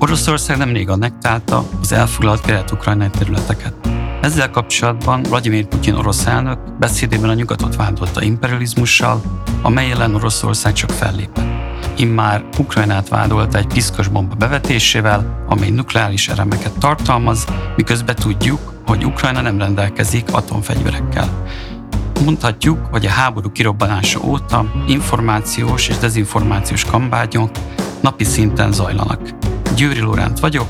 Oroszország nemrég annektálta az elfoglalt kelet-ukrajnai területeket. Ezzel kapcsolatban Vladimir Putyin orosz elnök beszédében a nyugatot vádolta imperializmussal, amely ellen Oroszország csak fellépett. Immár Ukrajnát vádolta egy piszkos bomba bevetésével, amely nukleáris elemeket tartalmaz, miközben tudjuk, hogy Ukrajna nem rendelkezik atomfegyverekkel. Mondhatjuk, hogy a háború kirobbanása óta információs és dezinformációs kampányok napi szinten zajlanak. Győri Lóránt vagyok,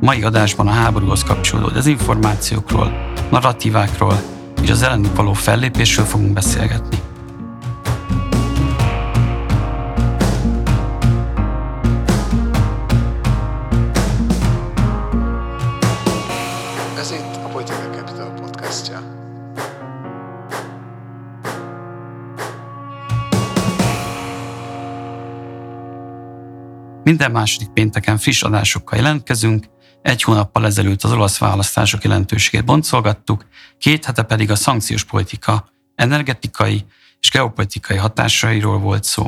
mai adásban a háborúhoz kapcsolódó dezinformációkról, narratívákról és az ellenük való fellépésről fogunk beszélgetni. Minden második pénteken friss adásokkal jelentkezünk, egy hónappal ezelőtt az olasz választások jelentőségét boncolgattuk, két hete pedig a szankciós politika energetikai és geopolitikai hatásairól volt szó.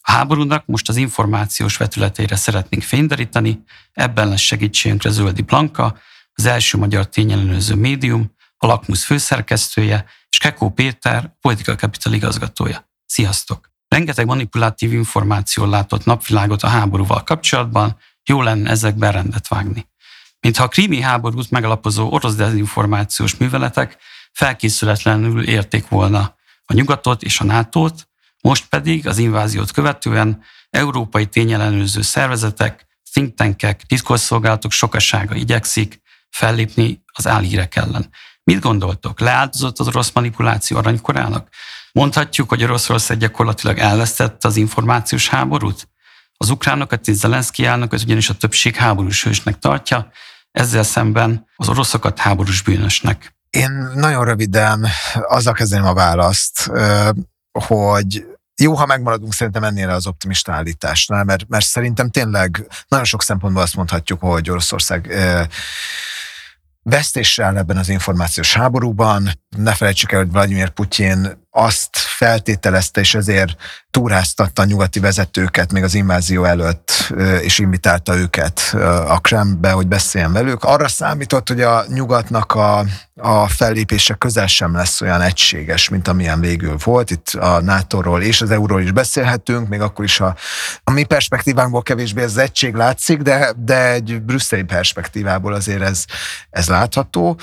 A háborúnak most az információs vetületeire szeretnénk fényderíteni, ebben lesz segítségünkre Zöldi Blanka, az első magyar tényellenőrző médium, a Lakmusz főszerkesztője, és Kekó Péter, Politika Capital igazgatója. Sziasztok! Rengeteg manipulatív információ látott napvilágot a háborúval kapcsolatban, jó lenne ezekben rendet vágni. Mintha a krími háborút megalapozó orosz dezinformációs műveletek felkészületlenül érték volna a nyugatot és a NATO-t, most pedig az inváziót követően európai tényellenőrző szervezetek, think tankek, titkosszolgálatok sokasága igyekszik fellépni az álhírek ellen. Mit gondoltok? Leáldozott az orosz manipuláció aranykorának? Mondhatjuk, hogy Oroszország gyakorlatilag elvesztette az információs háborút? Az ukránokat és Zelenszky elnököt ugyanis a többség háborús hősnek tartja, ezzel szemben az oroszokat háborús bűnösnek. Én nagyon röviden azzal kezdeném a választ, hogy jó, ha megmaradunk szerintem ennél az optimista állításnál, mert, mert szerintem tényleg nagyon sok szempontból azt mondhatjuk, hogy Oroszország vesztéssel ebben az információs háborúban. Ne felejtsük el, hogy Vladimir Putyin azt feltételezte, és ezért túráztatta a nyugati vezetőket még az invázió előtt, és invitálta őket a Krembe, hogy beszéljen velük. Arra számított, hogy a nyugatnak a, a fellépése közel sem lesz olyan egységes, mint amilyen végül volt. Itt a NATO-ról és az euróról is beszélhetünk, még akkor is a, a mi perspektívánkból kevésbé ez egység látszik, de, de egy brüsszeli perspektívából azért ez, ez látható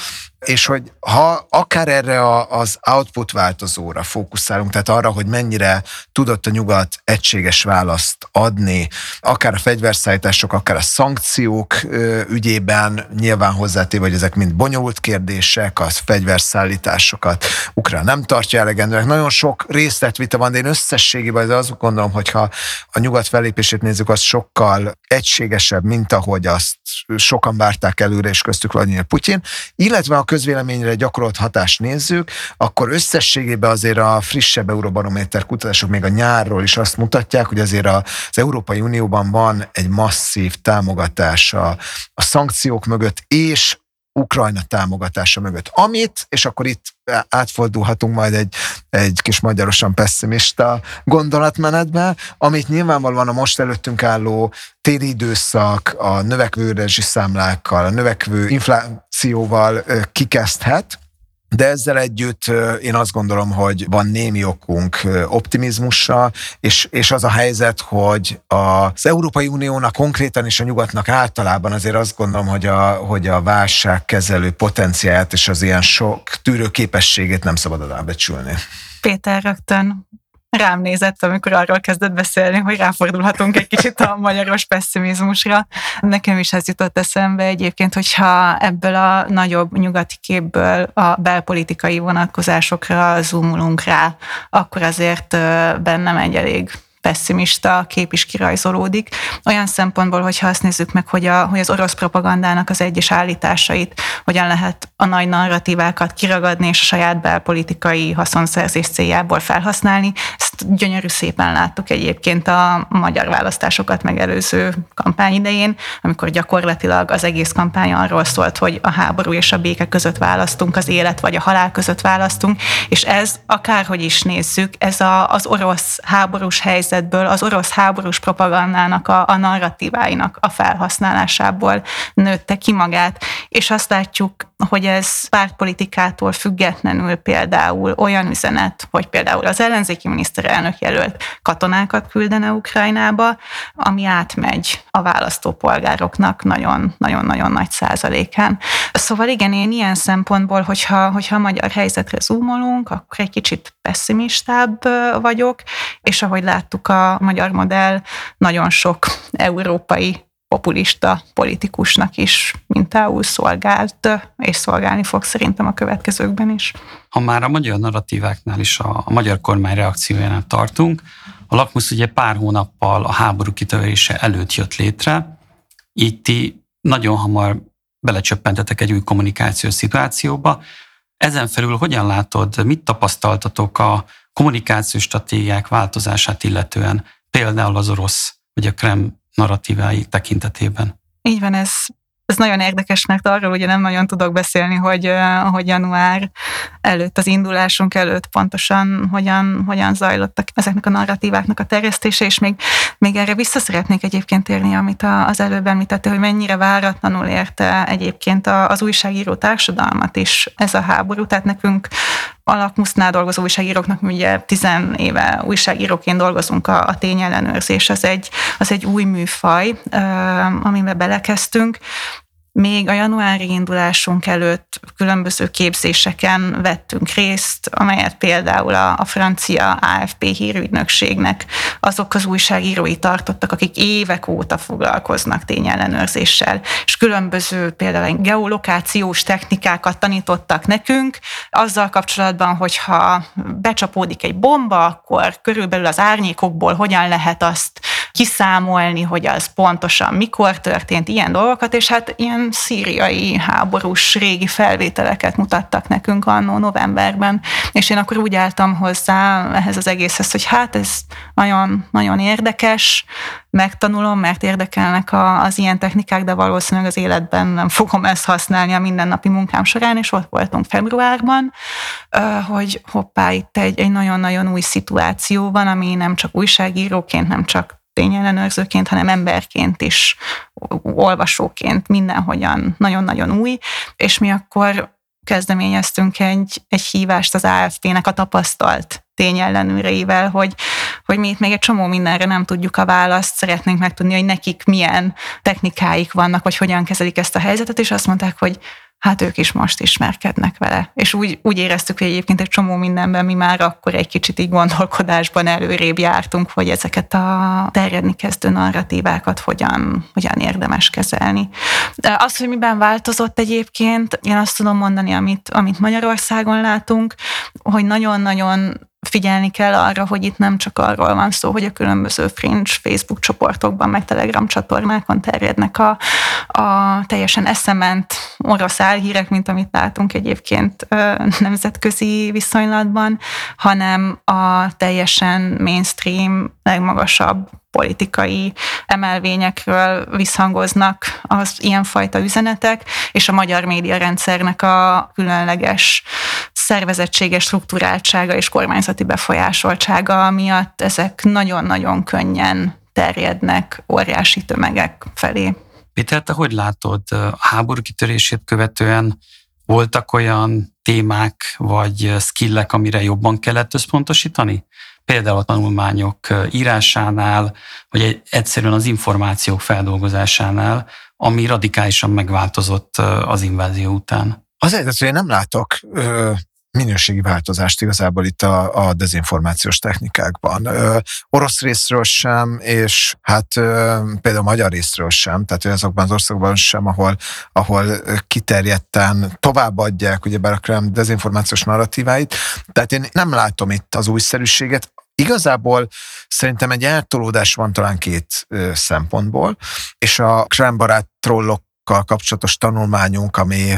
és hogy ha akár erre a, az output változóra fókuszálunk, tehát arra, hogy mennyire tudott a nyugat egységes választ adni, akár a fegyverszállítások, akár a szankciók ügyében, nyilván hozzátéve, hogy ezek mind bonyolult kérdések, a fegyverszállításokat Ukrán nem tartja elegendőnek. Nagyon sok részletvita van, de én összességében azt gondolom, hogyha a nyugat felépését nézzük, az sokkal egységesebb, mint ahogy azt sokan várták előre, és köztük Vladimir Putyin, illetve a közvéleményre gyakorolt hatást nézzük, akkor összességében azért a frissebb Euróbarométer kutatások még a nyárról is azt mutatják, hogy azért az Európai Unióban van egy masszív támogatás a, a szankciók mögött, és Ukrajna támogatása mögött. Amit, és akkor itt átfordulhatunk majd egy, egy kis magyarosan pessimista gondolatmenetbe, amit nyilvánvalóan a most előttünk álló téli időszak, a növekvő számlákkal, a növekvő inflációval kikezdhet, de ezzel együtt én azt gondolom, hogy van némi okunk optimizmusra, és, és az a helyzet, hogy az Európai Uniónak konkrétan és a nyugatnak általában azért azt gondolom, hogy a, hogy a válságkezelő potenciált és az ilyen sok tűrőképességét nem szabad alábecsülni. Péter rögtön rám nézett, amikor arról kezdett beszélni, hogy ráfordulhatunk egy kicsit a magyaros pessimizmusra. Nekem is ez jutott eszembe egyébként, hogyha ebből a nagyobb nyugati képből a belpolitikai vonatkozásokra zoomulunk rá, akkor azért bennem egy elég pessimista kép is kirajzolódik. Olyan szempontból, hogyha azt nézzük meg, hogy, a, hogy az orosz propagandának az egyes állításait, hogyan lehet a nagy narratívákat kiragadni és a saját belpolitikai haszonszerzés céljából felhasználni, ezt gyönyörű szépen láttuk egyébként a magyar választásokat megelőző kampány idején, amikor gyakorlatilag az egész kampány arról szólt, hogy a háború és a béke között választunk, az élet vagy a halál között választunk, és ez akárhogy is nézzük, ez a, az orosz háborús helyzetből, az orosz háborús propagandának a, a narratíváinak a felhasználásából nőtte ki magát, és azt látjuk, hogy ez pártpolitikától függetlenül például olyan üzenet, hogy például az ellenzéki miniszterelnök jelölt katonákat küldene Ukrajnába, ami átmegy a választópolgároknak nagyon-nagyon-nagyon nagy százalékán. Szóval igen, én ilyen szempontból, hogyha, hogyha a magyar helyzetre zoomolunk, akkor egy kicsit pessimistább vagyok, és ahogy láttuk a magyar modell, nagyon sok európai populista politikusnak is mintául szolgált, és szolgálni fog szerintem a következőkben is. Ha már a magyar narratíváknál is a, a magyar kormány reakciójánál tartunk, a Lakmus ugye pár hónappal a háború kitörése előtt jött létre, így ti nagyon hamar belecsöppentetek egy új kommunikációs szituációba. Ezen felül hogyan látod, mit tapasztaltatok a kommunikációs stratégiák változását illetően, például az orosz vagy a Krem narratívái tekintetében. Így van, ez ez nagyon érdekes, mert arról ugye nem nagyon tudok beszélni, hogy, hogy január előtt, az indulásunk előtt pontosan hogyan, hogyan zajlottak ezeknek a narratíváknak a terjesztése, és még, még erre vissza szeretnék egyébként térni, amit az előbb említette, hogy mennyire váratlanul érte egyébként az újságíró társadalmat is ez a háború. Tehát nekünk a Lakmusznál dolgozó újságíróknak, mi ugye tizen éve újságíróként dolgozunk, a, a tényellenőrzés az egy, az egy új műfaj, amiben belekezdtünk, még a januári indulásunk előtt különböző képzéseken vettünk részt, amelyet például a, a francia AFP hírügynökségnek azok az újságírói tartottak, akik évek óta foglalkoznak tényellenőrzéssel, és különböző például geolokációs technikákat tanítottak nekünk, azzal kapcsolatban, hogyha becsapódik egy bomba, akkor körülbelül az árnyékokból hogyan lehet azt kiszámolni, hogy az pontosan mikor történt, ilyen dolgokat, és hát ilyen szíriai háborús régi felvételeket mutattak nekünk annó novemberben, és én akkor úgy álltam hozzá ehhez az egészhez, hogy hát ez nagyon, nagyon érdekes, megtanulom, mert érdekelnek a, az ilyen technikák, de valószínűleg az életben nem fogom ezt használni a mindennapi munkám során, és ott voltunk februárban, hogy hoppá, itt egy, egy nagyon-nagyon új szituáció van, ami nem csak újságíróként, nem csak tényellenőrzőként, hanem emberként is, olvasóként, mindenhogyan nagyon-nagyon új, és mi akkor kezdeményeztünk egy, egy hívást az AFP-nek a tapasztalt tényellenőreivel, hogy, hogy mi itt még egy csomó mindenre nem tudjuk a választ, szeretnénk megtudni, hogy nekik milyen technikáik vannak, vagy hogyan kezelik ezt a helyzetet, és azt mondták, hogy hát ők is most ismerkednek vele. És úgy, úgy éreztük, hogy egyébként egy csomó mindenben mi már akkor egy kicsit így gondolkodásban előrébb jártunk, hogy ezeket a terjedni kezdő narratívákat hogyan, hogyan érdemes kezelni. De az, hogy miben változott egyébként, én azt tudom mondani, amit, amit Magyarországon látunk, hogy nagyon-nagyon figyelni kell arra, hogy itt nem csak arról van szó, hogy a különböző fringe Facebook csoportokban, meg Telegram csatornákon terjednek a, a teljesen eszement orosz álhírek, mint amit látunk egyébként nemzetközi viszonylatban, hanem a teljesen mainstream, legmagasabb politikai emelvényekről visszhangoznak az ilyenfajta üzenetek, és a magyar médiarendszernek a különleges szervezettsége, struktúráltsága és kormányzati befolyásoltsága miatt ezek nagyon-nagyon könnyen terjednek óriási tömegek felé. Péter, te hogy látod a háború kitörését követően voltak olyan témák vagy skillek, amire jobban kellett összpontosítani? Például a tanulmányok írásánál, vagy egyszerűen az információk feldolgozásánál, ami radikálisan megváltozott az invázió után. Azért, hogy én nem látok minőségi változást igazából itt a, a dezinformációs technikákban. Ö, orosz részről sem, és hát ö, például magyar részről sem, tehát azokban az országban sem, ahol, ahol kiterjedten továbbadják ugyebár a Krem dezinformációs narratíváit. Tehát én nem látom itt az újszerűséget, Igazából szerintem egy eltolódás van talán két ö, szempontból, és a Krem barát trollok szankciókkal kapcsolatos tanulmányunk, ami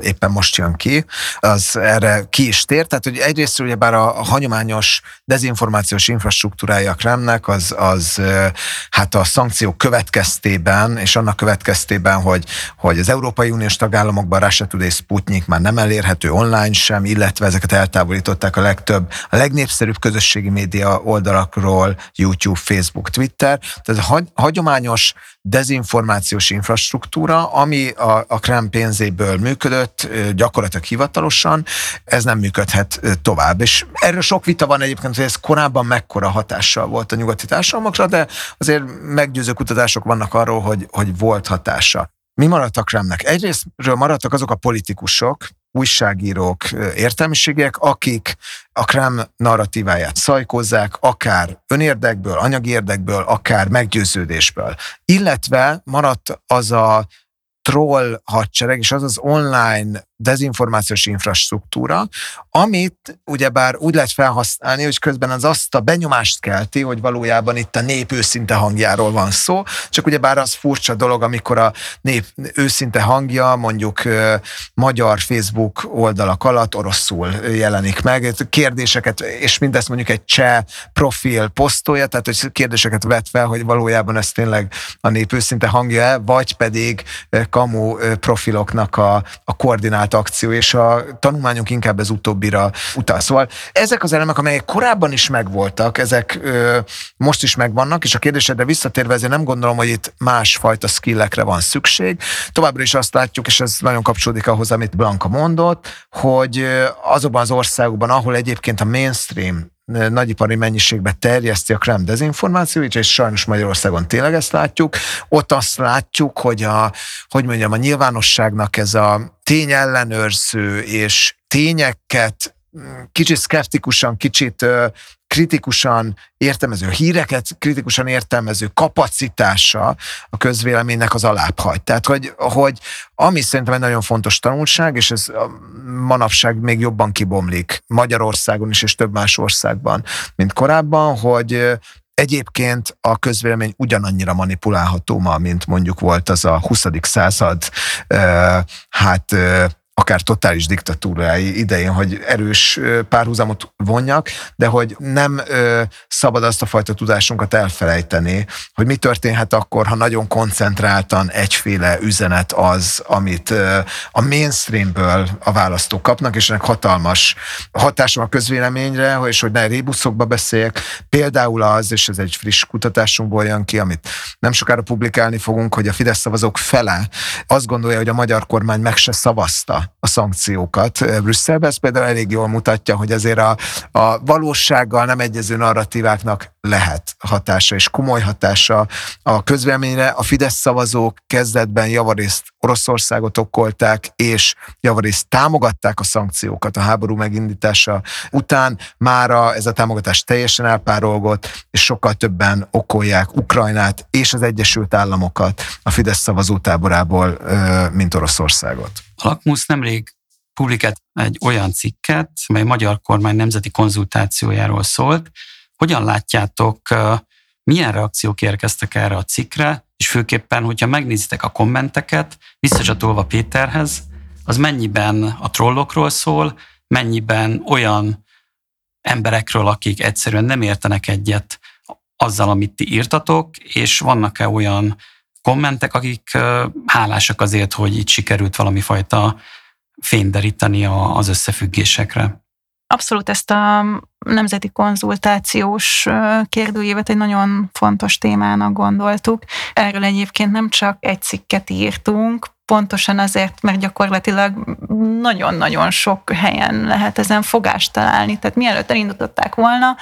éppen most jön ki, az erre ki is tér. Tehát, hogy egyrészt ugye bár a, a hagyományos dezinformációs infrastruktúrája a Kremnek, az, az hát a szankciók következtében, és annak következtében, hogy, hogy az Európai Uniós tagállamokban Russia Today Sputnik már nem elérhető online sem, illetve ezeket eltávolították a legtöbb, a legnépszerűbb közösségi média oldalakról, YouTube, Facebook, Twitter. Tehát a hagyományos dezinformációs infrastruktúra, ami a, a Krem pénzéből működött, gyakorlatilag hivatalosan, ez nem működhet tovább. És erről sok vita van egyébként, hogy ez korábban mekkora hatással volt a nyugati társadalmakra, de azért meggyőző kutatások vannak arról, hogy, hogy volt hatása. Mi maradt a Kremnek? Egyrésztről maradtak azok a politikusok, újságírók, értelmiségek, akik a Krem narratíváját szajkozzák, akár önérdekből, anyagi érdekből, akár meggyőződésből. Illetve maradt az a troll hadsereg, és az az online dezinformációs infrastruktúra, amit ugyebár úgy lehet felhasználni, hogy közben az azt a benyomást kelti, hogy valójában itt a nép őszinte hangjáról van szó, csak ugyebár az furcsa dolog, amikor a nép őszinte hangja mondjuk magyar Facebook oldalak alatt oroszul jelenik meg, kérdéseket, és mindezt mondjuk egy cseh profil posztolja, tehát hogy kérdéseket vet fel, hogy valójában ez tényleg a nép őszinte hangja vagy pedig kamu profiloknak a, a koordinált koordinált akció, és a tanulmányunk inkább ez utóbbira utal. Szóval ezek az elemek, amelyek korábban is megvoltak, ezek ö, most is megvannak, és a kérdésedre visszatérve ezért nem gondolom, hogy itt másfajta skillekre van szükség. Továbbra is azt látjuk, és ez nagyon kapcsolódik ahhoz, amit Blanka mondott, hogy azokban az országokban, ahol egyébként a mainstream nagyipari mennyiségbe terjeszti a krem dezinformációit, és sajnos Magyarországon tényleg ezt látjuk. Ott azt látjuk, hogy a, hogy mondjam, a nyilvánosságnak ez a tényellenőrző és tényeket kicsit szkeptikusan, kicsit kritikusan értelmező híreket, kritikusan értelmező kapacitása a közvéleménynek az alábbhagy. Tehát, hogy, hogy ami szerintem egy nagyon fontos tanulság, és ez manapság még jobban kibomlik Magyarországon is, és több más országban, mint korábban, hogy Egyébként a közvélemény ugyanannyira manipulálható ma, mint mondjuk volt az a 20. század, hát akár totális diktatúrái idején, hogy erős párhuzamot vonjak, de hogy nem ö, szabad azt a fajta tudásunkat elfelejteni, hogy mi történhet akkor, ha nagyon koncentráltan egyféle üzenet az, amit ö, a mainstreamből a választók kapnak, és ennek hatalmas hatása a közvéleményre, és hogy ne rébuszokba beszéljek. Például az, és ez egy friss kutatásunkból jön ki, amit nem sokára publikálni fogunk, hogy a Fidesz szavazók fele azt gondolja, hogy a magyar kormány meg se szavazta a szankciókat eh, Brüsszelbe. Ez például elég jól mutatja, hogy azért a, a valósággal nem egyező narratíváknak lehet hatása és komoly hatása a közvéleményre. A Fidesz szavazók kezdetben javarészt Oroszországot okkolták, és javarészt támogatták a szankciókat a háború megindítása után. Mára ez a támogatás teljesen elpárolgott, és sokkal többen okolják Ukrajnát és az Egyesült Államokat a Fidesz szavazótáborából, mint Oroszországot. A Lakmusz nemrég publikált egy olyan cikket, mely magyar kormány nemzeti konzultációjáról szólt. Hogyan látjátok, milyen reakciók érkeztek erre a cikkre, és főképpen, hogyha megnézitek a kommenteket, visszacsatolva Péterhez, az mennyiben a trollokról szól, mennyiben olyan emberekről, akik egyszerűen nem értenek egyet azzal, amit ti írtatok, és vannak-e olyan kommentek, akik hálásak azért, hogy itt sikerült valami fajta fényderíteni az összefüggésekre. Abszolút ezt a nemzeti konzultációs kérdőjévet egy nagyon fontos témának gondoltuk. Erről egyébként nem csak egy cikket írtunk, pontosan azért, mert gyakorlatilag nagyon-nagyon sok helyen lehet ezen fogást találni. Tehát mielőtt elindították volna,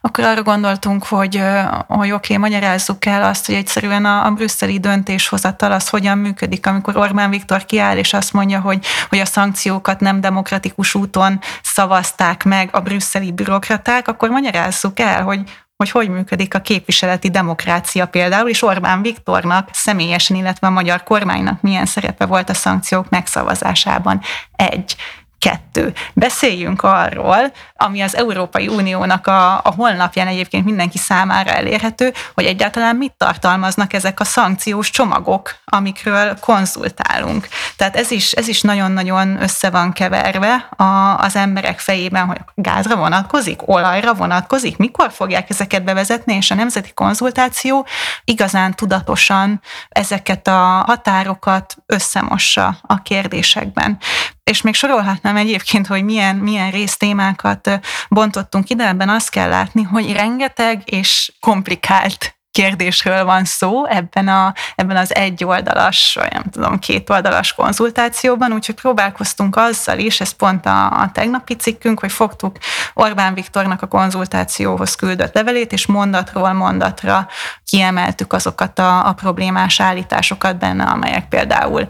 akkor arra gondoltunk, hogy, hogy oké, okay, magyarázzuk el azt, hogy egyszerűen a, a brüsszeli döntéshozatal az hogyan működik, amikor Orbán Viktor kiáll, és azt mondja, hogy, hogy a szankciókat nem demokratikus úton szavazták meg a brüsszeli bürokraták, akkor magyarázzuk el, hogy hogy hogy működik a képviseleti demokrácia például, és Orbán Viktornak személyesen, illetve a magyar kormánynak milyen szerepe volt a szankciók megszavazásában. Egy. Kettő. Beszéljünk arról, ami az Európai Uniónak a, a honlapján egyébként mindenki számára elérhető, hogy egyáltalán mit tartalmaznak ezek a szankciós csomagok, amikről konzultálunk. Tehát ez is, ez is nagyon-nagyon össze van keverve a, az emberek fejében, hogy gázra vonatkozik, olajra vonatkozik, mikor fogják ezeket bevezetni, és a nemzeti konzultáció igazán tudatosan ezeket a határokat összemossa a kérdésekben és még sorolhatnám egyébként, hogy milyen, milyen résztémákat bontottunk ide, ebben azt kell látni, hogy rengeteg és komplikált kérdésről van szó ebben, a, ebben az egyoldalas, nem tudom, két oldalas konzultációban, úgyhogy próbálkoztunk azzal is, ez pont a, a tegnapi cikkünk, hogy fogtuk Orbán Viktornak a konzultációhoz küldött levelét, és mondatról mondatra kiemeltük azokat a, a problémás állításokat benne, amelyek például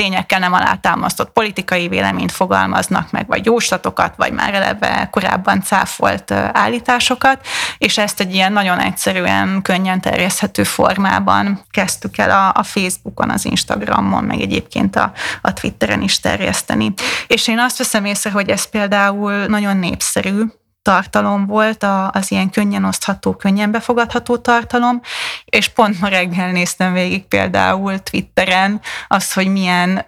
tényekkel nem alátámasztott politikai véleményt fogalmaznak meg, vagy jóslatokat, vagy már eleve korábban cáfolt állításokat, és ezt egy ilyen nagyon egyszerűen, könnyen terjeszthető formában kezdtük el a, a Facebookon, az Instagramon, meg egyébként a, a Twitteren is terjeszteni. És én azt veszem észre, hogy ez például nagyon népszerű, tartalom volt, az ilyen könnyen osztható, könnyen befogadható tartalom, és pont ma reggel néztem végig például Twitteren azt, hogy milyen,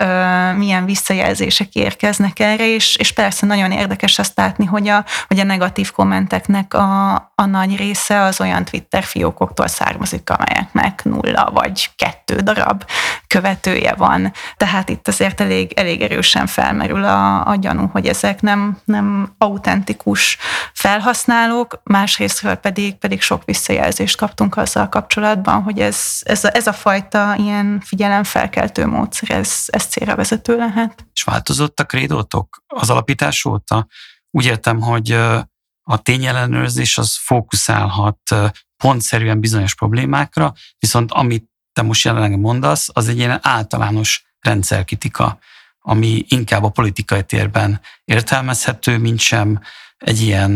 milyen visszajelzések érkeznek erre, és, és persze nagyon érdekes azt látni, hogy a, hogy a negatív kommenteknek a, a nagy része az olyan Twitter fiókoktól származik, amelyeknek nulla vagy kettő darab követője van. Tehát itt azért elég, elég erősen felmerül a, a gyanú, hogy ezek nem, nem autentikus felhasználók, másrésztről pedig, pedig sok visszajelzést kaptunk azzal kapcsolatban, hogy ez, ez, a, ez a fajta ilyen figyelemfelkeltő módszer, ez, ez célra vezető lehet. És változott a krédótok az alapítás óta? Úgy értem, hogy a tényellenőrzés az fókuszálhat pontszerűen bizonyos problémákra, viszont amit te most jelenleg mondasz, az egy ilyen általános rendszerkritika, ami inkább a politikai térben értelmezhető, mint sem egy ilyen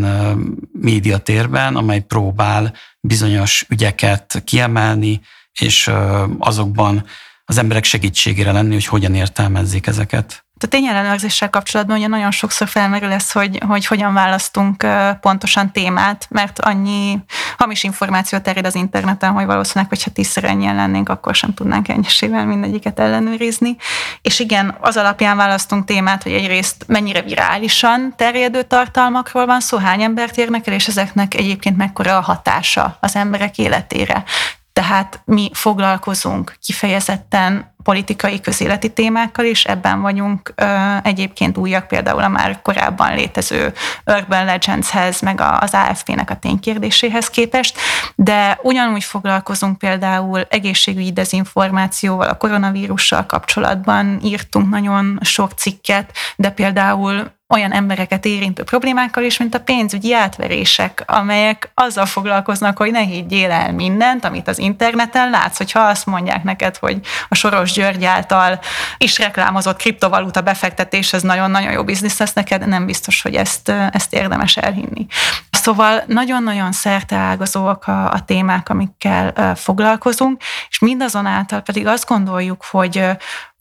médiatérben, amely próbál bizonyos ügyeket kiemelni, és azokban az emberek segítségére lenni, hogy hogyan értelmezzék ezeket. A tényellenőrzéssel kapcsolatban ugye nagyon sokszor felmerül ez, hogy, hogy hogyan választunk pontosan témát, mert annyi hamis információ terjed az interneten, hogy valószínűleg, hogyha tízszer ennyien lennénk, akkor sem tudnánk ennyisével mindegyiket ellenőrizni. És igen, az alapján választunk témát, hogy egyrészt mennyire virálisan terjedő tartalmakról van szó, hány embert érnek el, és ezeknek egyébként mekkora a hatása az emberek életére. Tehát mi foglalkozunk kifejezetten politikai közéleti témákkal is, ebben vagyunk egyébként újak, például a már korábban létező Urban Legendshez, meg az AFP-nek a ténykérdéséhez képest, de ugyanúgy foglalkozunk például egészségügyi dezinformációval, a koronavírussal kapcsolatban írtunk nagyon sok cikket, de például olyan embereket érintő problémákkal is, mint a pénzügyi átverések, amelyek azzal foglalkoznak, hogy ne higgyél el mindent, amit az interneten látsz, hogyha azt mondják neked, hogy a Soros György által is reklámozott kriptovaluta befektetés, ez nagyon-nagyon jó biznisz lesz neked, nem biztos, hogy ezt, ezt érdemes elhinni. Szóval nagyon-nagyon szerteágazóak a, a témák, amikkel foglalkozunk, és mindazonáltal pedig azt gondoljuk, hogy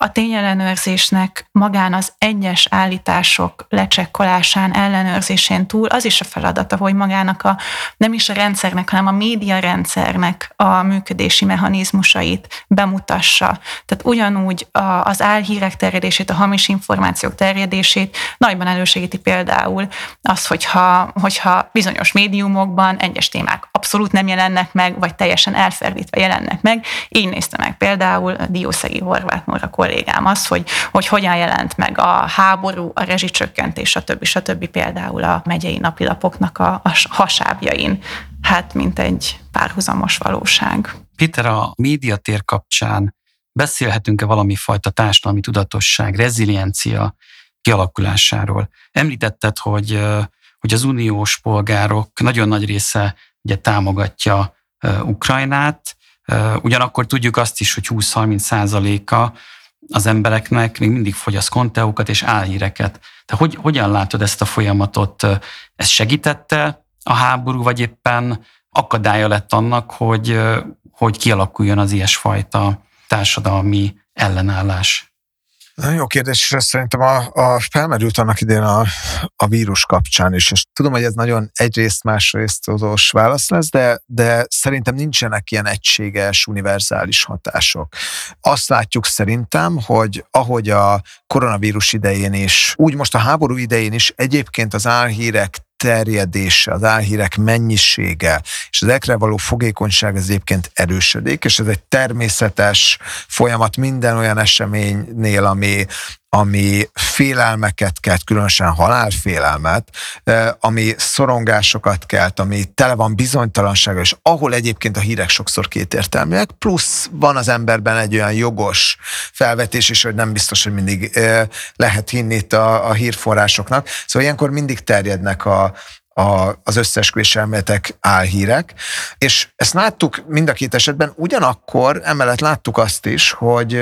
a tényellenőrzésnek magán az egyes állítások lecsekkolásán, ellenőrzésén túl az is a feladata, hogy magának a nem is a rendszernek, hanem a média rendszernek a működési mechanizmusait bemutassa. Tehát ugyanúgy az álhírek terjedését, a hamis információk terjedését nagyban elősegíti például az, hogyha, hogyha bizonyos médiumokban egyes témák abszolút nem jelennek meg, vagy teljesen elferdítve jelennek meg. Így nézte meg például Diószegi Horváth Nóra kollégám az, hogy, hogy hogyan jelent meg a háború, a rezsicsökkentés, stb. stb. például a megyei napilapoknak a, a hasábjain. Hát, mint egy párhuzamos valóság. Péter, a médiatér kapcsán beszélhetünk-e valami fajta társadalmi tudatosság, reziliencia kialakulásáról? Említetted, hogy, hogy az uniós polgárok nagyon nagy része ugye támogatja Ukrajnát, ugyanakkor tudjuk azt is, hogy 20-30 százaléka az embereknek még mindig fogyaszt konteókat és álhíreket. Te hogy, hogyan látod ezt a folyamatot? Ez segítette a háború, vagy éppen akadálya lett annak, hogy, hogy kialakuljon az ilyesfajta társadalmi ellenállás? Nagyon jó kérdés, és szerintem a, a felmerült annak idén a, a vírus kapcsán is, és tudom, hogy ez nagyon egyrészt, másrészt tudós válasz lesz, de, de szerintem nincsenek ilyen egységes, univerzális hatások. Azt látjuk szerintem, hogy ahogy a koronavírus idején is, úgy most a háború idején is egyébként az álhírek terjedése, az álhírek mennyisége és az ekre való fogékonyság az egyébként erősödik, és ez egy természetes folyamat minden olyan eseménynél, ami, ami félelmeket kelt, különösen halálfélelmet, ami szorongásokat kelt, ami tele van bizonytalansága, és ahol egyébként a hírek sokszor kétértelműek, plusz van az emberben egy olyan jogos felvetés is, hogy nem biztos, hogy mindig lehet hinni itt a, a hírforrásoknak. Szóval ilyenkor mindig terjednek a, a, az összeesküvés elméletek álhírek, és ezt láttuk mind a két esetben, ugyanakkor emellett láttuk azt is, hogy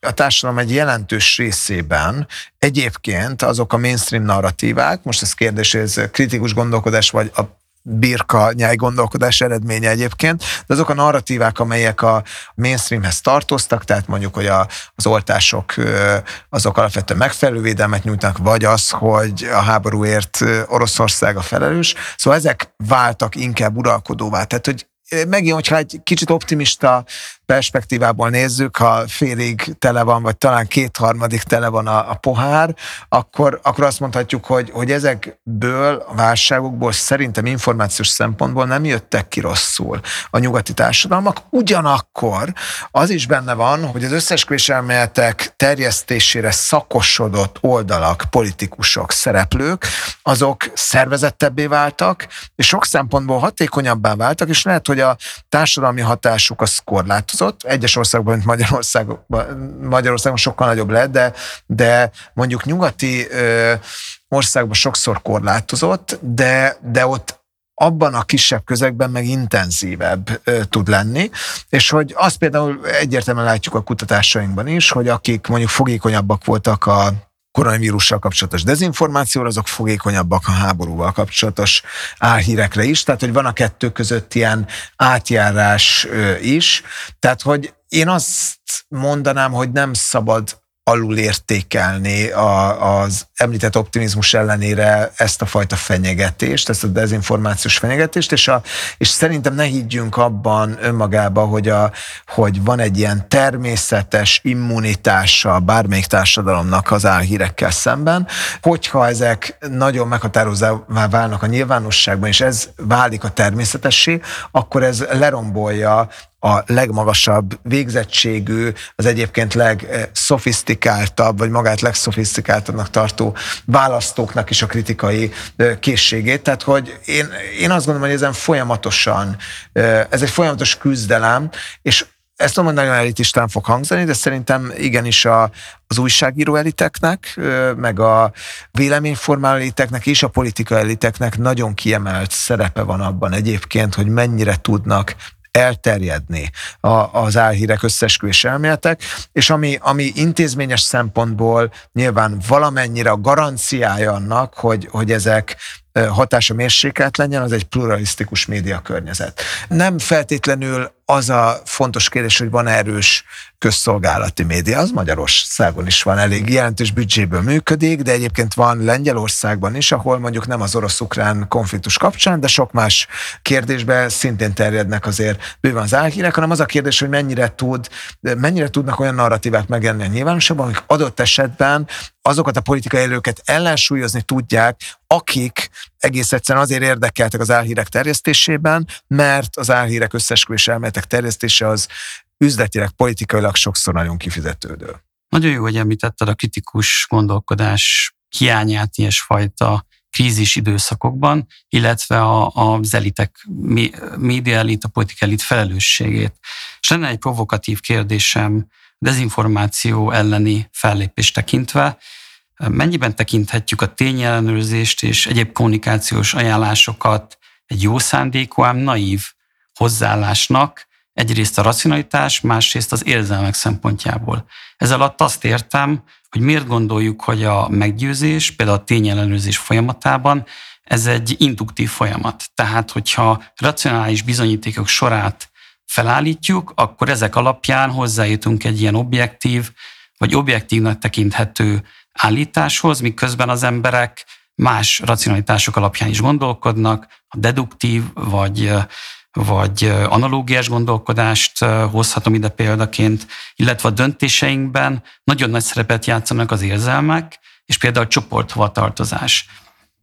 a társadalom egy jelentős részében egyébként azok a mainstream narratívák, most ez kérdés, ez kritikus gondolkodás, vagy a birka nyáj gondolkodás eredménye egyébként, de azok a narratívák, amelyek a mainstreamhez tartoztak, tehát mondjuk, hogy a, az oltások azok alapvetően megfelelő védelmet nyújtanak, vagy az, hogy a háborúért Oroszország a felelős. Szóval ezek váltak inkább uralkodóvá. Tehát, hogy megint, hogyha egy kicsit optimista perspektívából nézzük, ha félig tele van, vagy talán kétharmadik tele van a, a pohár, akkor, akkor azt mondhatjuk, hogy, hogy ezekből a válságokból szerintem információs szempontból nem jöttek ki rosszul a nyugati társadalmak. Ugyanakkor az is benne van, hogy az összes elméletek terjesztésére szakosodott oldalak, politikusok, szereplők, azok szervezettebbé váltak, és sok szempontból hatékonyabbá váltak, és lehet, hogy a társadalmi hatásuk az korlátozott. Egyes országban, mint Magyarországban, Magyarországon sokkal nagyobb lett, de, de mondjuk nyugati ö, országban sokszor korlátozott, de, de ott abban a kisebb közegben meg intenzívebb ö, tud lenni, és hogy azt például egyértelműen látjuk a kutatásainkban is, hogy akik mondjuk fogékonyabbak voltak a koronavírussal kapcsolatos dezinformációra, azok fogékonyabbak a háborúval kapcsolatos álhírekre is, tehát hogy van a kettő között ilyen átjárás is, tehát hogy én azt mondanám, hogy nem szabad alulértékelni a, az említett optimizmus ellenére ezt a fajta fenyegetést, ezt a dezinformációs fenyegetést, és, a, és szerintem ne higgyünk abban önmagába, hogy, a, hogy van egy ilyen természetes immunitása bármelyik társadalomnak az álhírekkel szemben, hogyha ezek nagyon meghatározóvá válnak a nyilvánosságban, és ez válik a természetessé, akkor ez lerombolja a legmagasabb végzettségű, az egyébként legszofisztikáltabb, vagy magát legszofisztikáltabbnak tartó választóknak is a kritikai készségét. Tehát, hogy én, én azt gondolom, hogy ezen folyamatosan, ez egy folyamatos küzdelem, és ezt tudom, hogy nagyon elitistán fog hangzani, de szerintem igenis a, az újságíró eliteknek, meg a véleményformáló eliteknek és a politika eliteknek nagyon kiemelt szerepe van abban egyébként, hogy mennyire tudnak elterjedni a, az álhírek összesküvés elméletek, és ami, ami intézményes szempontból nyilván valamennyire a garanciája annak, hogy, hogy ezek hatása mérsékelt legyen, az egy pluralisztikus média környezet. Nem feltétlenül az a fontos kérdés, hogy van erős közszolgálati média, az Magyarországon is van, elég. Jelentős büdzséből működik, de egyébként van Lengyelországban is, ahol mondjuk nem az orosz-ukrán konfliktus kapcsán, de sok más kérdésben szintén terjednek azért bőven az álhírek, hanem az a kérdés, hogy mennyire tud, mennyire tudnak olyan narratívák megjelenni a nyilvánosságban, amik adott esetben azokat a politikai előket ellensúlyozni tudják, akik egész egyszerűen azért érdekeltek az álhírek terjesztésében, mert az álhírek összesküvés elméletek terjesztése az üzletileg, politikailag sokszor nagyon kifizetődő. Nagyon jó, hogy említetted a kritikus gondolkodás hiányát ilyesfajta krízis időszakokban, illetve a, az elitek, média elit, a politika elit felelősségét. És lenne egy provokatív kérdésem dezinformáció elleni fellépés tekintve, mennyiben tekinthetjük a tényellenőrzést és egyéb kommunikációs ajánlásokat egy jó szándékú, ám naív hozzáállásnak, egyrészt a racionalitás, másrészt az érzelmek szempontjából. Ez alatt azt értem, hogy miért gondoljuk, hogy a meggyőzés, például a tényellenőrzés folyamatában ez egy induktív folyamat. Tehát, hogyha racionális bizonyítékok sorát felállítjuk, akkor ezek alapján hozzájutunk egy ilyen objektív, vagy objektívnak tekinthető állításhoz, miközben az emberek más racionalitások alapján is gondolkodnak, a deduktív vagy vagy analógiás gondolkodást hozhatom ide példaként, illetve a döntéseinkben nagyon nagy szerepet játszanak az érzelmek, és például a csoporthovatartozás.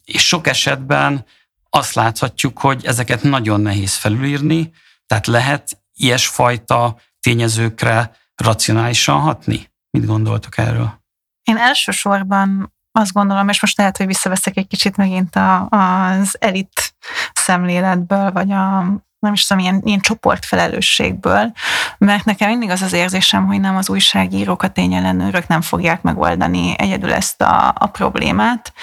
És sok esetben azt láthatjuk, hogy ezeket nagyon nehéz felülírni, tehát lehet ilyesfajta tényezőkre racionálisan hatni? Mit gondoltok erről? Én elsősorban azt gondolom, és most lehet, hogy visszaveszek egy kicsit megint az elit szemléletből, vagy a nem is tudom, ilyen, ilyen csoportfelelősségből, mert nekem mindig az az érzésem, hogy nem az újságírók, a tényellenőrök nem fogják megoldani egyedül ezt a, a problémát,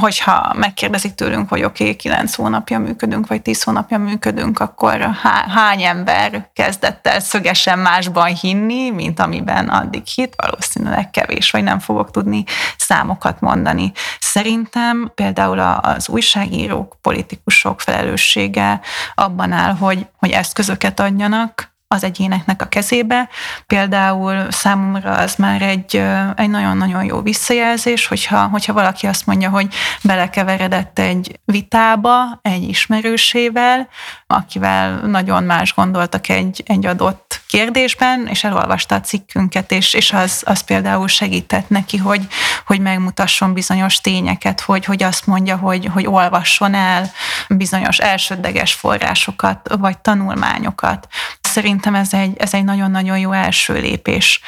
hogyha megkérdezik tőlünk, hogy oké, okay, 9 hónapja működünk, vagy 10 hónapja működünk, akkor hány ember kezdett el szögesen másban hinni, mint amiben addig hit, valószínűleg kevés, vagy nem fogok tudni számokat mondani. Szerintem például az újságírók, politikusok felelőssége abban áll, hogy, hogy eszközöket adjanak, az egyéneknek a kezébe. Például számomra az már egy, egy nagyon-nagyon jó visszajelzés, hogyha, hogyha valaki azt mondja, hogy belekeveredett egy vitába egy ismerősével, akivel nagyon más gondoltak egy, egy adott kérdésben, és elolvasta a cikkünket, és, és az, az például segített neki, hogy, hogy megmutasson bizonyos tényeket, hogy, hogy azt mondja, hogy, hogy olvasson el bizonyos elsődleges forrásokat, vagy tanulmányokat. Szerintem ez egy, ez egy nagyon-nagyon jó első lépés.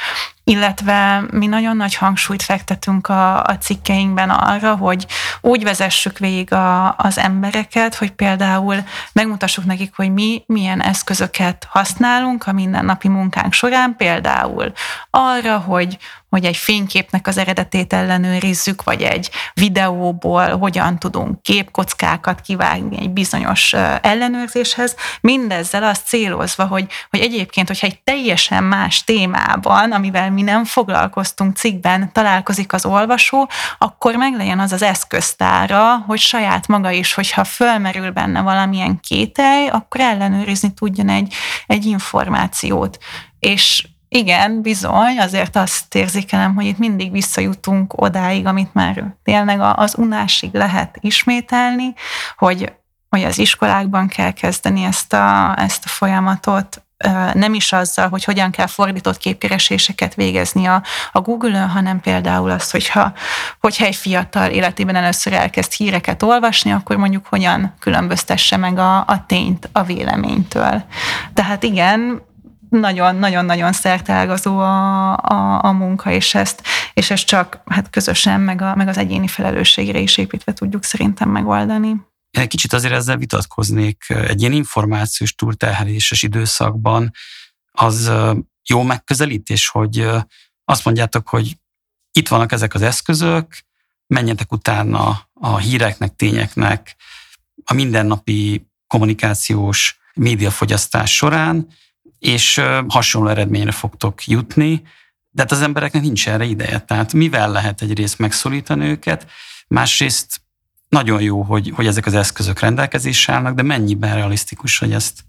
Illetve mi nagyon nagy hangsúlyt fektetünk a, a cikkeinkben arra, hogy úgy vezessük végig a, az embereket, hogy például megmutassuk nekik, hogy mi milyen eszközöket használunk a mindennapi munkánk során, például arra, hogy, hogy egy fényképnek az eredetét ellenőrizzük, vagy egy videóból hogyan tudunk képkockákat kivágni egy bizonyos ellenőrzéshez, mindezzel azt célozva, hogy, hogy egyébként, hogyha egy teljesen más témában, amivel mi nem foglalkoztunk cikkben, találkozik az olvasó, akkor meg legyen az az eszköztára, hogy saját maga is, hogyha fölmerül benne valamilyen kételj, akkor ellenőrizni tudjon egy, egy információt. És igen, bizony, azért azt érzékelem, hogy itt mindig visszajutunk odáig, amit már tényleg az unásig lehet ismételni, hogy, hogy az iskolákban kell kezdeni ezt a, ezt a folyamatot, nem is azzal, hogy hogyan kell fordított képkereséseket végezni a, a Google-ön, hanem például az, hogyha, hogyha egy fiatal életében először elkezd híreket olvasni, akkor mondjuk hogyan különböztesse meg a, a tényt a véleménytől. Tehát igen, nagyon-nagyon-nagyon szertágazó a, a, a munka, és ezt, és ezt csak hát közösen, meg, a, meg az egyéni felelősségre is építve tudjuk szerintem megoldani. Én egy kicsit azért ezzel vitatkoznék. Egy ilyen információs túlterheléses időszakban az jó megközelítés, hogy azt mondjátok, hogy itt vannak ezek az eszközök, menjetek utána a híreknek, tényeknek, a mindennapi kommunikációs médiafogyasztás során, és hasonló eredményre fogtok jutni, de hát az embereknek nincs erre ideje. Tehát mivel lehet egyrészt megszólítani őket, másrészt nagyon jó, hogy, hogy ezek az eszközök rendelkezésre állnak, de mennyiben realisztikus, hogy ezt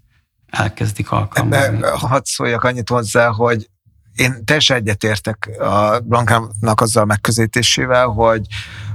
elkezdik alkalmazni? Ebbe hadd szóljak annyit hozzá, hogy én teljesen egyetértek a Blankának azzal a megközelítésével, hogy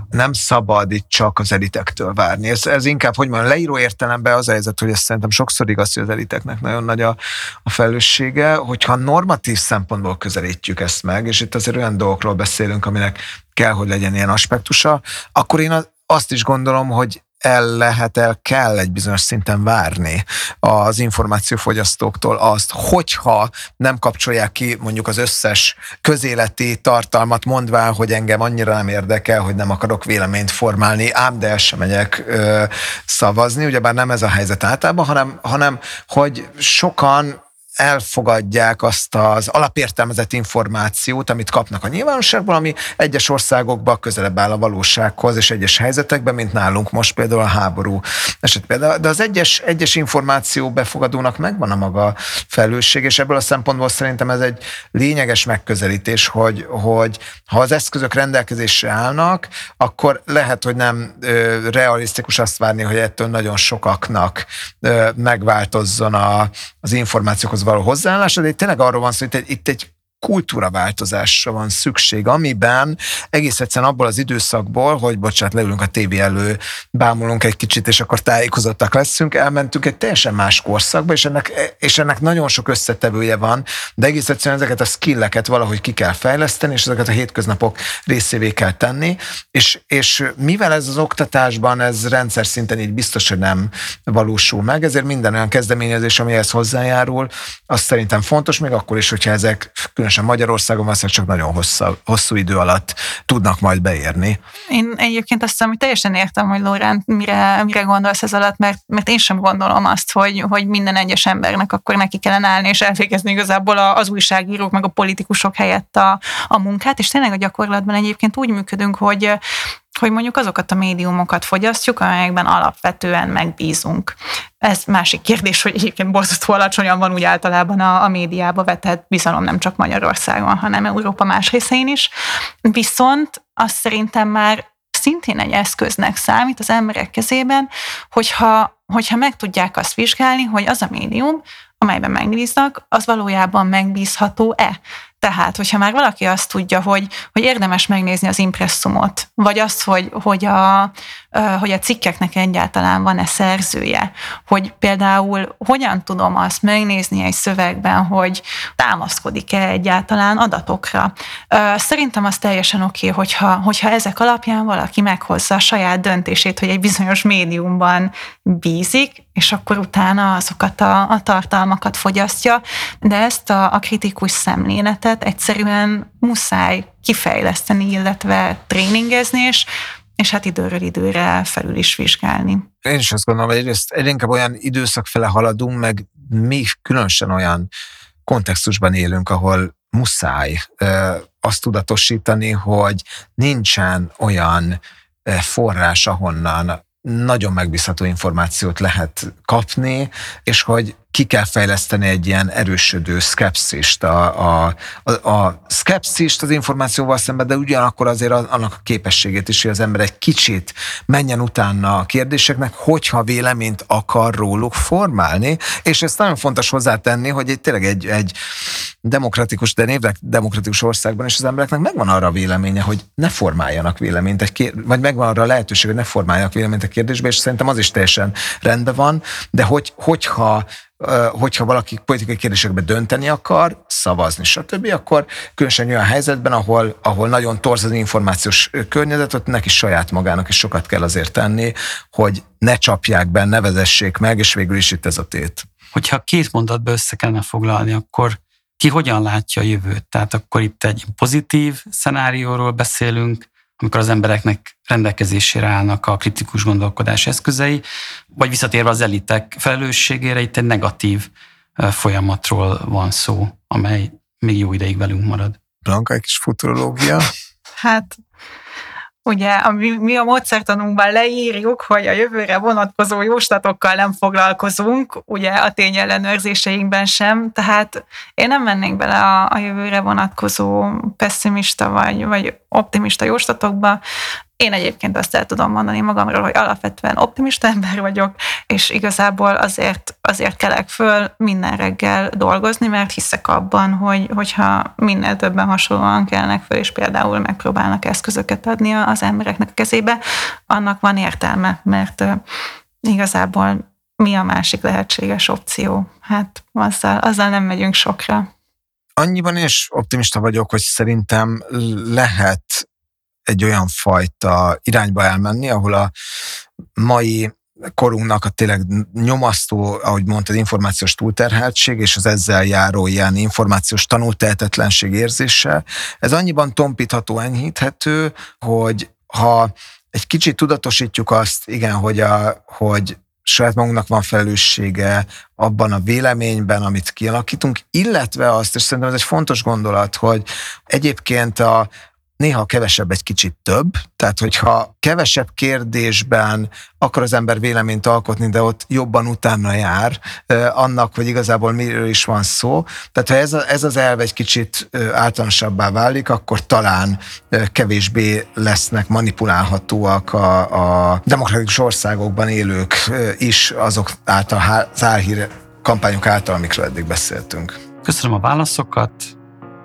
nem szabad itt csak az elitektől várni. Ez, ez inkább, hogy mondjam, leíró értelemben az a helyzet, hogy ezt szerintem sokszor igaz, hogy az eliteknek nagyon nagy a, a felelőssége, hogyha normatív szempontból közelítjük ezt meg, és itt azért olyan dolgokról beszélünk, aminek kell, hogy legyen ilyen aspektusa, akkor én azt is gondolom, hogy el lehet, el kell egy bizonyos szinten várni az információfogyasztóktól azt, hogyha nem kapcsolják ki mondjuk az összes közéleti tartalmat, mondván, hogy engem annyira nem érdekel, hogy nem akarok véleményt formálni, ám de el sem megyek ö, szavazni, ugyebár nem ez a helyzet általában, hanem, hanem hogy sokan elfogadják azt az alapértelmezett információt, amit kapnak a nyilvánosságból, ami egyes országokban közelebb áll a valósághoz, és egyes helyzetekben, mint nálunk most például a háború esetben. De az egyes, egyes információ befogadónak megvan a maga felelősség, és ebből a szempontból szerintem ez egy lényeges megközelítés, hogy, hogy ha az eszközök rendelkezésre állnak, akkor lehet, hogy nem ö, realisztikus azt várni, hogy ettől nagyon sokaknak ö, megváltozzon a, az információkhoz való hozzáállás, de tényleg arról van szó, hogy itt egy kultúraváltozásra van szükség, amiben egész egyszerűen abból az időszakból, hogy bocsánat, leülünk a tévé elő, bámulunk egy kicsit, és akkor tájékozottak leszünk, elmentünk egy teljesen más korszakba, és ennek, és ennek nagyon sok összetevője van, de egész egyszerűen ezeket a skilleket valahogy ki kell fejleszteni, és ezeket a hétköznapok részévé kell tenni, és, és mivel ez az oktatásban, ez rendszer szinten így biztos, hogy nem valósul meg, ezért minden olyan kezdeményezés, ami ehhez hozzájárul, az szerintem fontos, még akkor is, hogyha ezek különösen Magyarországon valószínűleg csak nagyon hosszú, hosszú idő alatt tudnak majd beérni. Én egyébként azt hiszem, hogy teljesen értem, hogy Lórán, mire, mire gondolsz ez alatt, mert, mert én sem gondolom azt, hogy, hogy minden egyes embernek akkor neki kellene állni és elvégezni igazából az újságírók meg a politikusok helyett a, a munkát, és tényleg a gyakorlatban egyébként úgy működünk, hogy hogy mondjuk azokat a médiumokat fogyasztjuk, amelyekben alapvetően megbízunk. Ez másik kérdés, hogy egyébként borzasztó alacsonyan van úgy általában a, a médiába vetett bizalom nem csak Magyarországon, hanem Európa más részein is. Viszont azt szerintem már szintén egy eszköznek számít az emberek kezében, hogyha, hogyha meg tudják azt vizsgálni, hogy az a médium, amelyben megbíznak, az valójában megbízható-e. Tehát, hogyha már valaki azt tudja, hogy, hogy érdemes megnézni az impresszumot, vagy azt, hogy, hogy, a, hogy a cikkeknek egyáltalán van-e szerzője, hogy például hogyan tudom azt megnézni egy szövegben, hogy támaszkodik-e egyáltalán adatokra. Szerintem az teljesen oké, okay, hogyha, hogyha ezek alapján valaki meghozza a saját döntését, hogy egy bizonyos médiumban bízik, és akkor utána azokat a, a tartalmakat fogyasztja, de ezt a, a kritikus szemléletet egyszerűen muszáj kifejleszteni, illetve tréningezni, és és hát időről időre felül is vizsgálni. Én is azt gondolom, hogy egyrészt egyre inkább olyan időszak fele haladunk, meg mi különösen olyan kontextusban élünk, ahol muszáj azt tudatosítani, hogy nincsen olyan forrás, ahonnan nagyon megbízható információt lehet kapni, és hogy ki kell fejleszteni egy ilyen erősödő szkepszist, a, a, a, a szkepszist az információval szemben, de ugyanakkor azért annak a képességét is, hogy az ember egy kicsit menjen utána a kérdéseknek, hogyha véleményt akar róluk formálni, és ezt nagyon fontos hozzátenni, hogy egy, tényleg egy, egy demokratikus, de névleg demokratikus országban is az embereknek megvan arra a véleménye, hogy ne formáljanak véleményt, egy kér, vagy megvan arra a lehetőség, hogy ne formáljanak véleményt a kérdésbe, és szerintem az is teljesen rendben van, de hogy, hogyha hogyha valaki politikai kérdésekbe dönteni akar, szavazni, stb., akkor különösen olyan helyzetben, ahol, ahol nagyon torz az információs környezet, ott neki saját magának is sokat kell azért tenni, hogy ne csapják be, ne vezessék meg, és végül is itt ez a tét. Hogyha két mondatba össze kellene foglalni, akkor ki hogyan látja a jövőt? Tehát akkor itt egy pozitív szenárióról beszélünk, amikor az embereknek rendelkezésére állnak a kritikus gondolkodás eszközei, vagy visszatérve az elitek felelősségére, itt egy negatív folyamatról van szó, amely még jó ideig velünk marad. Blanka, egy kis futurológia. Hát ugye a, mi a módszertanunkban leírjuk, hogy a jövőre vonatkozó jóslatokkal nem foglalkozunk, ugye a tényellenőrzéseinkben sem, tehát én nem mennék bele a, a jövőre vonatkozó pessimista vagy, vagy optimista jóslatokba. Én egyébként azt el tudom mondani magamról, hogy alapvetően optimista ember vagyok, és igazából azért, azért kelek föl minden reggel dolgozni, mert hiszek abban, hogy, hogyha minél többen hasonlóan kelnek föl, és például megpróbálnak eszközöket adni az embereknek a kezébe, annak van értelme, mert igazából mi a másik lehetséges opció? Hát azzal, azzal nem megyünk sokra. Annyiban is optimista vagyok, hogy szerintem lehet egy olyan fajta irányba elmenni, ahol a mai korunknak a tényleg nyomasztó, ahogy mondtad, információs túlterheltség, és az ezzel járó ilyen információs tanultehetetlenség érzése, ez annyiban tompítható, enyhíthető, hogy ha egy kicsit tudatosítjuk azt, igen, hogy, a, hogy saját magunknak van felelőssége abban a véleményben, amit kialakítunk, illetve azt, és szerintem ez egy fontos gondolat, hogy egyébként a, néha kevesebb egy kicsit több, tehát hogyha kevesebb kérdésben akar az ember véleményt alkotni, de ott jobban utána jár annak, hogy igazából miről is van szó. Tehát ha ez, a, ez az elv egy kicsit általánosabbá válik, akkor talán kevésbé lesznek manipulálhatóak a, a demokratikus országokban élők is azok által, az álhír kampányok által, amikről eddig beszéltünk. Köszönöm a válaszokat,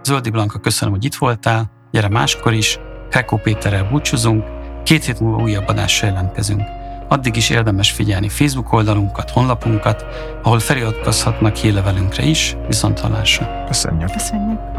Zöldi Blanka, köszönöm, hogy itt voltál, gyere máskor is, Krekó Péterrel búcsúzunk, két hét múlva újabb adással jelentkezünk. Addig is érdemes figyelni Facebook oldalunkat, honlapunkat, ahol feliratkozhatnak hírlevelünkre is, viszont hallásra. Köszönjük. Köszönjük.